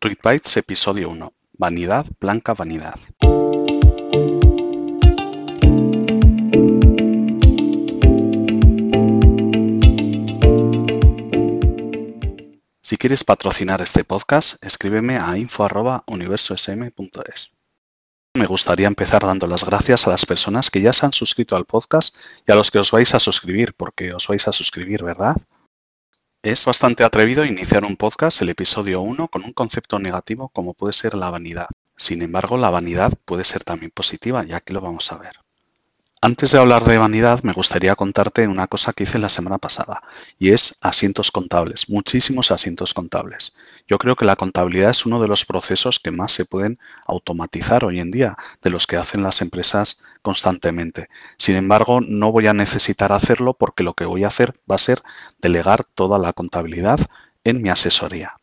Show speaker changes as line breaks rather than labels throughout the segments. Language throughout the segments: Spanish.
Tweetbytes episodio 1. Vanidad, blanca vanidad. Si quieres patrocinar este podcast, escríbeme a info.universosm.es. Me gustaría empezar dando las gracias a las personas que ya se han suscrito al podcast y a los que os vais a suscribir, porque os vais a suscribir, ¿verdad? Es bastante atrevido iniciar un podcast, el episodio 1, con un concepto negativo como puede ser la vanidad. Sin embargo, la vanidad puede ser también positiva, ya que lo vamos a ver. Antes de hablar de vanidad, me gustaría contarte una cosa que hice la semana pasada, y es asientos contables, muchísimos asientos contables. Yo creo que la contabilidad es uno de los procesos que más se pueden automatizar hoy en día, de los que hacen las empresas constantemente. Sin embargo, no voy a necesitar hacerlo porque lo que voy a hacer va a ser delegar toda la contabilidad en mi asesoría.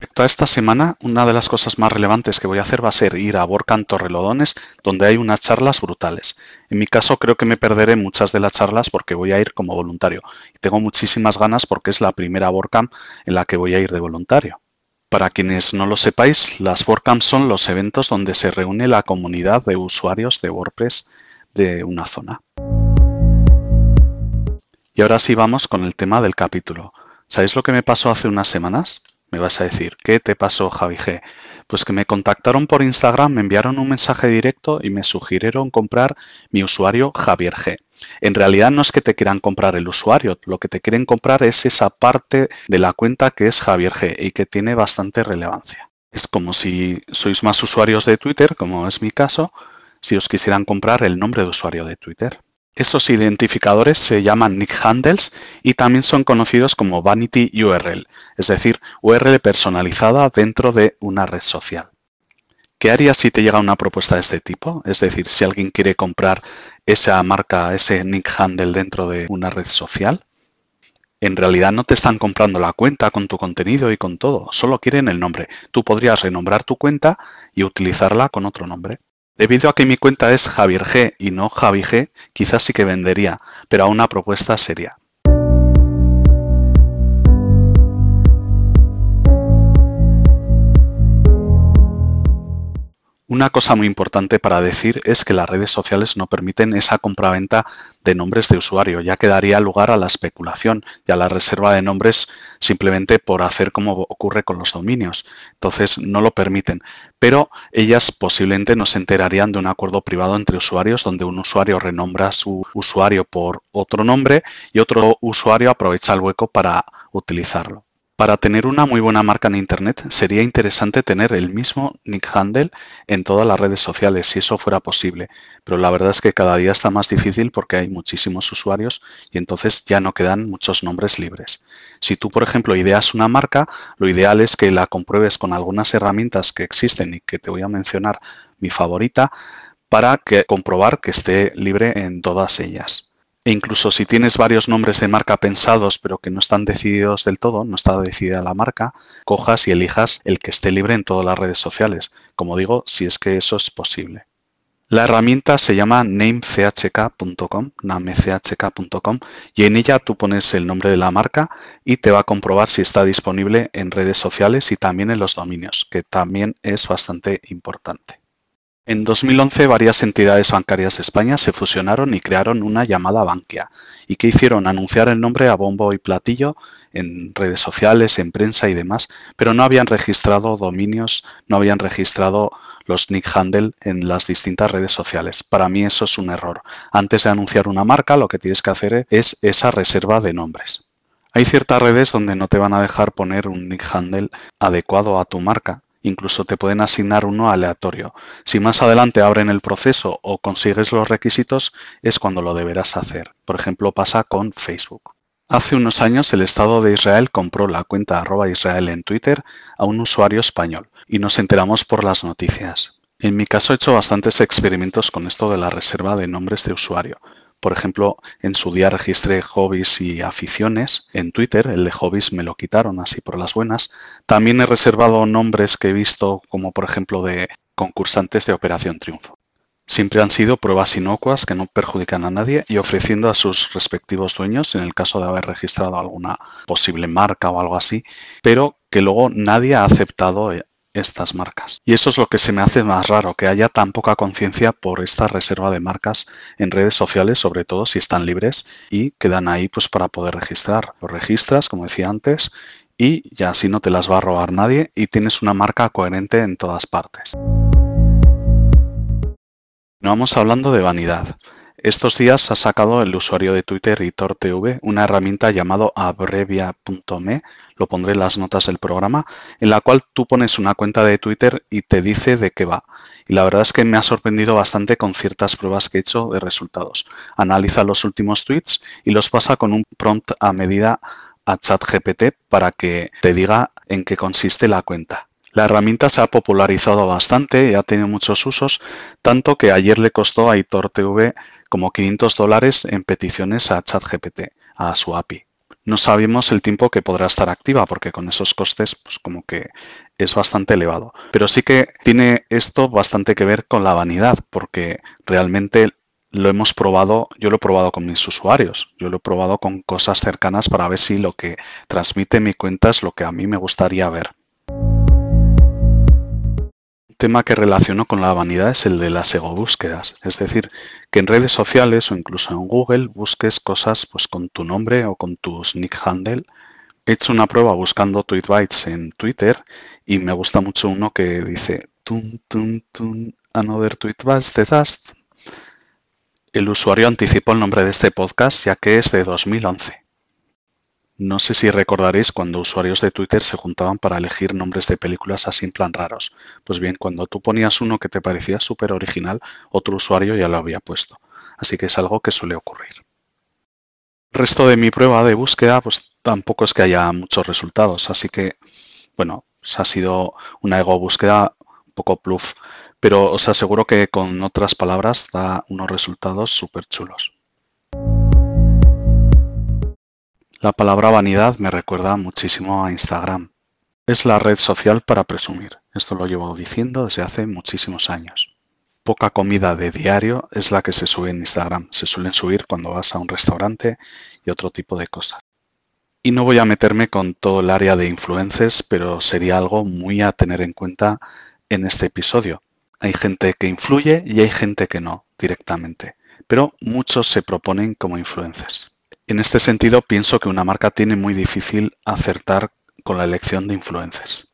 Respecto a esta semana, una de las cosas más relevantes que voy a hacer va a ser ir a Borcan Torrelodones, donde hay unas charlas brutales. En mi caso creo que me perderé muchas de las charlas porque voy a ir como voluntario. Y tengo muchísimas ganas porque es la primera WordCamp en la que voy a ir de voluntario. Para quienes no lo sepáis, las WordCamps son los eventos donde se reúne la comunidad de usuarios de WordPress de una zona. Y ahora sí vamos con el tema del capítulo. ¿Sabéis lo que me pasó hace unas semanas? Me vas a decir, ¿qué te pasó, Javi G? Pues que me contactaron por Instagram, me enviaron un mensaje directo y me sugirieron comprar mi usuario Javier G. En realidad no es que te quieran comprar el usuario, lo que te quieren comprar es esa parte de la cuenta que es Javier G y que tiene bastante relevancia. Es como si sois más usuarios de Twitter, como es mi caso, si os quisieran comprar el nombre de usuario de Twitter. Esos identificadores se llaman nick handles y también son conocidos como vanity URL, es decir, URL personalizada dentro de una red social. ¿Qué harías si te llega una propuesta de este tipo? Es decir, si alguien quiere comprar esa marca, ese nick handle dentro de una red social. En realidad no te están comprando la cuenta con tu contenido y con todo, solo quieren el nombre. Tú podrías renombrar tu cuenta y utilizarla con otro nombre. Debido a que mi cuenta es Javier G y no Javi G, quizás sí que vendería, pero a una propuesta seria. Una cosa muy importante para decir es que las redes sociales no permiten esa compraventa de nombres de usuario, ya que daría lugar a la especulación y a la reserva de nombres simplemente por hacer como ocurre con los dominios. Entonces no lo permiten. Pero ellas posiblemente nos enterarían de un acuerdo privado entre usuarios donde un usuario renombra su usuario por otro nombre y otro usuario aprovecha el hueco para utilizarlo. Para tener una muy buena marca en Internet sería interesante tener el mismo nick handle en todas las redes sociales, si eso fuera posible. Pero la verdad es que cada día está más difícil porque hay muchísimos usuarios y entonces ya no quedan muchos nombres libres. Si tú, por ejemplo, ideas una marca, lo ideal es que la compruebes con algunas herramientas que existen y que te voy a mencionar mi favorita para que, comprobar que esté libre en todas ellas. E incluso si tienes varios nombres de marca pensados pero que no están decididos del todo, no está decidida la marca, cojas y elijas el que esté libre en todas las redes sociales. Como digo, si es que eso es posible. La herramienta se llama namechk.com, namechk.com y en ella tú pones el nombre de la marca y te va a comprobar si está disponible en redes sociales y también en los dominios, que también es bastante importante. En 2011 varias entidades bancarias de España se fusionaron y crearon una llamada Bankia. ¿Y que hicieron? Anunciar el nombre a bombo y platillo en redes sociales, en prensa y demás, pero no habían registrado dominios, no habían registrado los nick handle en las distintas redes sociales. Para mí eso es un error. Antes de anunciar una marca, lo que tienes que hacer es esa reserva de nombres. Hay ciertas redes donde no te van a dejar poner un nick handle adecuado a tu marca Incluso te pueden asignar uno aleatorio. Si más adelante abren el proceso o consigues los requisitos, es cuando lo deberás hacer. Por ejemplo, pasa con Facebook. Hace unos años el Estado de Israel compró la cuenta arroba Israel en Twitter a un usuario español y nos enteramos por las noticias. En mi caso he hecho bastantes experimentos con esto de la reserva de nombres de usuario. Por ejemplo, en su día registré hobbies y aficiones. En Twitter, el de hobbies me lo quitaron así por las buenas. También he reservado nombres que he visto como por ejemplo de concursantes de Operación Triunfo. Siempre han sido pruebas inocuas que no perjudican a nadie y ofreciendo a sus respectivos dueños, en el caso de haber registrado alguna posible marca o algo así, pero que luego nadie ha aceptado eh, estas marcas. Y eso es lo que se me hace más raro, que haya tan poca conciencia por esta reserva de marcas en redes sociales, sobre todo si están libres y quedan ahí pues para poder registrar. Lo registras, como decía antes, y ya así no te las va a robar nadie y tienes una marca coherente en todas partes. No vamos hablando de vanidad. Estos días ha sacado el usuario de Twitter TV una herramienta llamado abrevia.me, lo pondré en las notas del programa, en la cual tú pones una cuenta de Twitter y te dice de qué va. Y la verdad es que me ha sorprendido bastante con ciertas pruebas que he hecho de resultados. Analiza los últimos tweets y los pasa con un prompt a medida a ChatGPT para que te diga en qué consiste la cuenta. La herramienta se ha popularizado bastante y ha tenido muchos usos, tanto que ayer le costó a TV como 500 dólares en peticiones a ChatGPT, a su API. No sabemos el tiempo que podrá estar activa porque con esos costes pues como que es bastante elevado. Pero sí que tiene esto bastante que ver con la vanidad porque realmente lo hemos probado, yo lo he probado con mis usuarios, yo lo he probado con cosas cercanas para ver si lo que transmite mi cuenta es lo que a mí me gustaría ver tema que relaciono con la vanidad es el de las ego búsquedas, es decir, que en redes sociales o incluso en Google busques cosas pues con tu nombre o con tu nick handle. He hecho una prueba buscando tweetbytes en Twitter y me gusta mucho uno que dice tun tun tun another tweetbytes the dust. El usuario anticipó el nombre de este podcast ya que es de 2011. No sé si recordaréis cuando usuarios de Twitter se juntaban para elegir nombres de películas así en plan raros. Pues bien, cuando tú ponías uno que te parecía súper original, otro usuario ya lo había puesto. Así que es algo que suele ocurrir. Resto de mi prueba de búsqueda, pues tampoco es que haya muchos resultados. Así que, bueno, ha sido una ego búsqueda un poco pluf. Pero os aseguro que con otras palabras da unos resultados súper chulos. La palabra vanidad me recuerda muchísimo a Instagram. Es la red social para presumir. Esto lo llevo diciendo desde hace muchísimos años. Poca comida de diario es la que se sube en Instagram. Se suelen subir cuando vas a un restaurante y otro tipo de cosas. Y no voy a meterme con todo el área de influencers, pero sería algo muy a tener en cuenta en este episodio. Hay gente que influye y hay gente que no directamente, pero muchos se proponen como influencers. En este sentido, pienso que una marca tiene muy difícil acertar con la elección de influencers.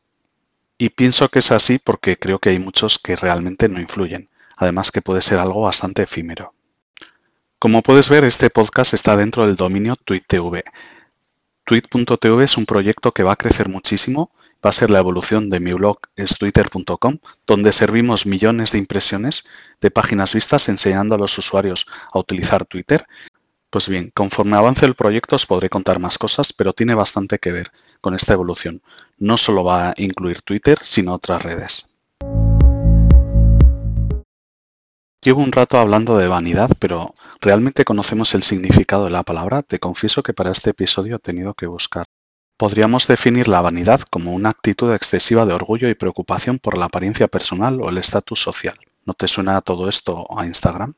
Y pienso que es así porque creo que hay muchos que realmente no influyen, además que puede ser algo bastante efímero. Como puedes ver, este podcast está dentro del dominio TweetTV. Tweet.tv es un proyecto que va a crecer muchísimo, va a ser la evolución de mi blog es twitter.com, donde servimos millones de impresiones de páginas vistas enseñando a los usuarios a utilizar Twitter pues bien, conforme avance el proyecto os podré contar más cosas, pero tiene bastante que ver con esta evolución. No solo va a incluir Twitter, sino otras redes. Llevo un rato hablando de vanidad, pero ¿realmente conocemos el significado de la palabra? Te confieso que para este episodio he tenido que buscar. Podríamos definir la vanidad como una actitud excesiva de orgullo y preocupación por la apariencia personal o el estatus social. ¿No te suena todo esto a Instagram?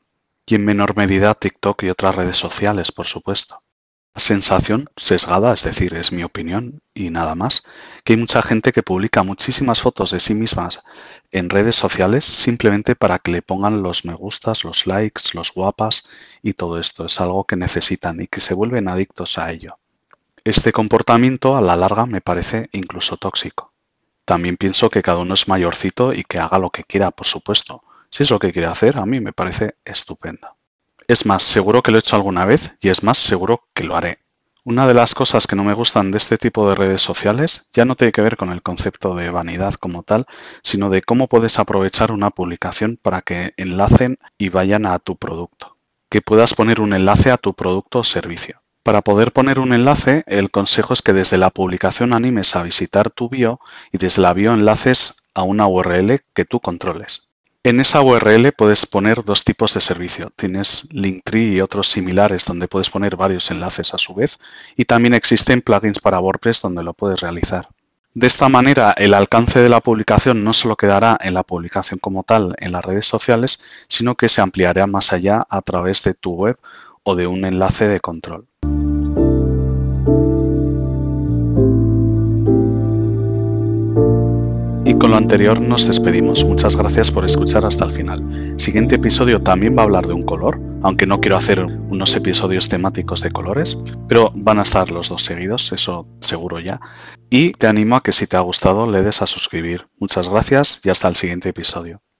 Y en menor medida TikTok y otras redes sociales, por supuesto. Sensación sesgada, es decir, es mi opinión y nada más, que hay mucha gente que publica muchísimas fotos de sí mismas en redes sociales simplemente para que le pongan los me gustas, los likes, los guapas y todo esto es algo que necesitan y que se vuelven adictos a ello. Este comportamiento a la larga me parece incluso tóxico. También pienso que cada uno es mayorcito y que haga lo que quiera, por supuesto, si es lo que quiere hacer, a mí me parece estupendo. Es más, seguro que lo he hecho alguna vez y es más, seguro que lo haré. Una de las cosas que no me gustan de este tipo de redes sociales ya no tiene que ver con el concepto de vanidad como tal, sino de cómo puedes aprovechar una publicación para que enlacen y vayan a tu producto. Que puedas poner un enlace a tu producto o servicio. Para poder poner un enlace, el consejo es que desde la publicación animes a visitar tu bio y desde la bio enlaces a una URL que tú controles. En esa URL puedes poner dos tipos de servicio. Tienes Linktree y otros similares donde puedes poner varios enlaces a su vez y también existen plugins para WordPress donde lo puedes realizar. De esta manera, el alcance de la publicación no solo quedará en la publicación como tal en las redes sociales, sino que se ampliará más allá a través de tu web o de un enlace de control. Y con lo anterior nos despedimos. Muchas gracias por escuchar hasta el final. Siguiente episodio también va a hablar de un color, aunque no quiero hacer unos episodios temáticos de colores, pero van a estar los dos seguidos, eso seguro ya. Y te animo a que si te ha gustado le des a suscribir. Muchas gracias y hasta el siguiente episodio.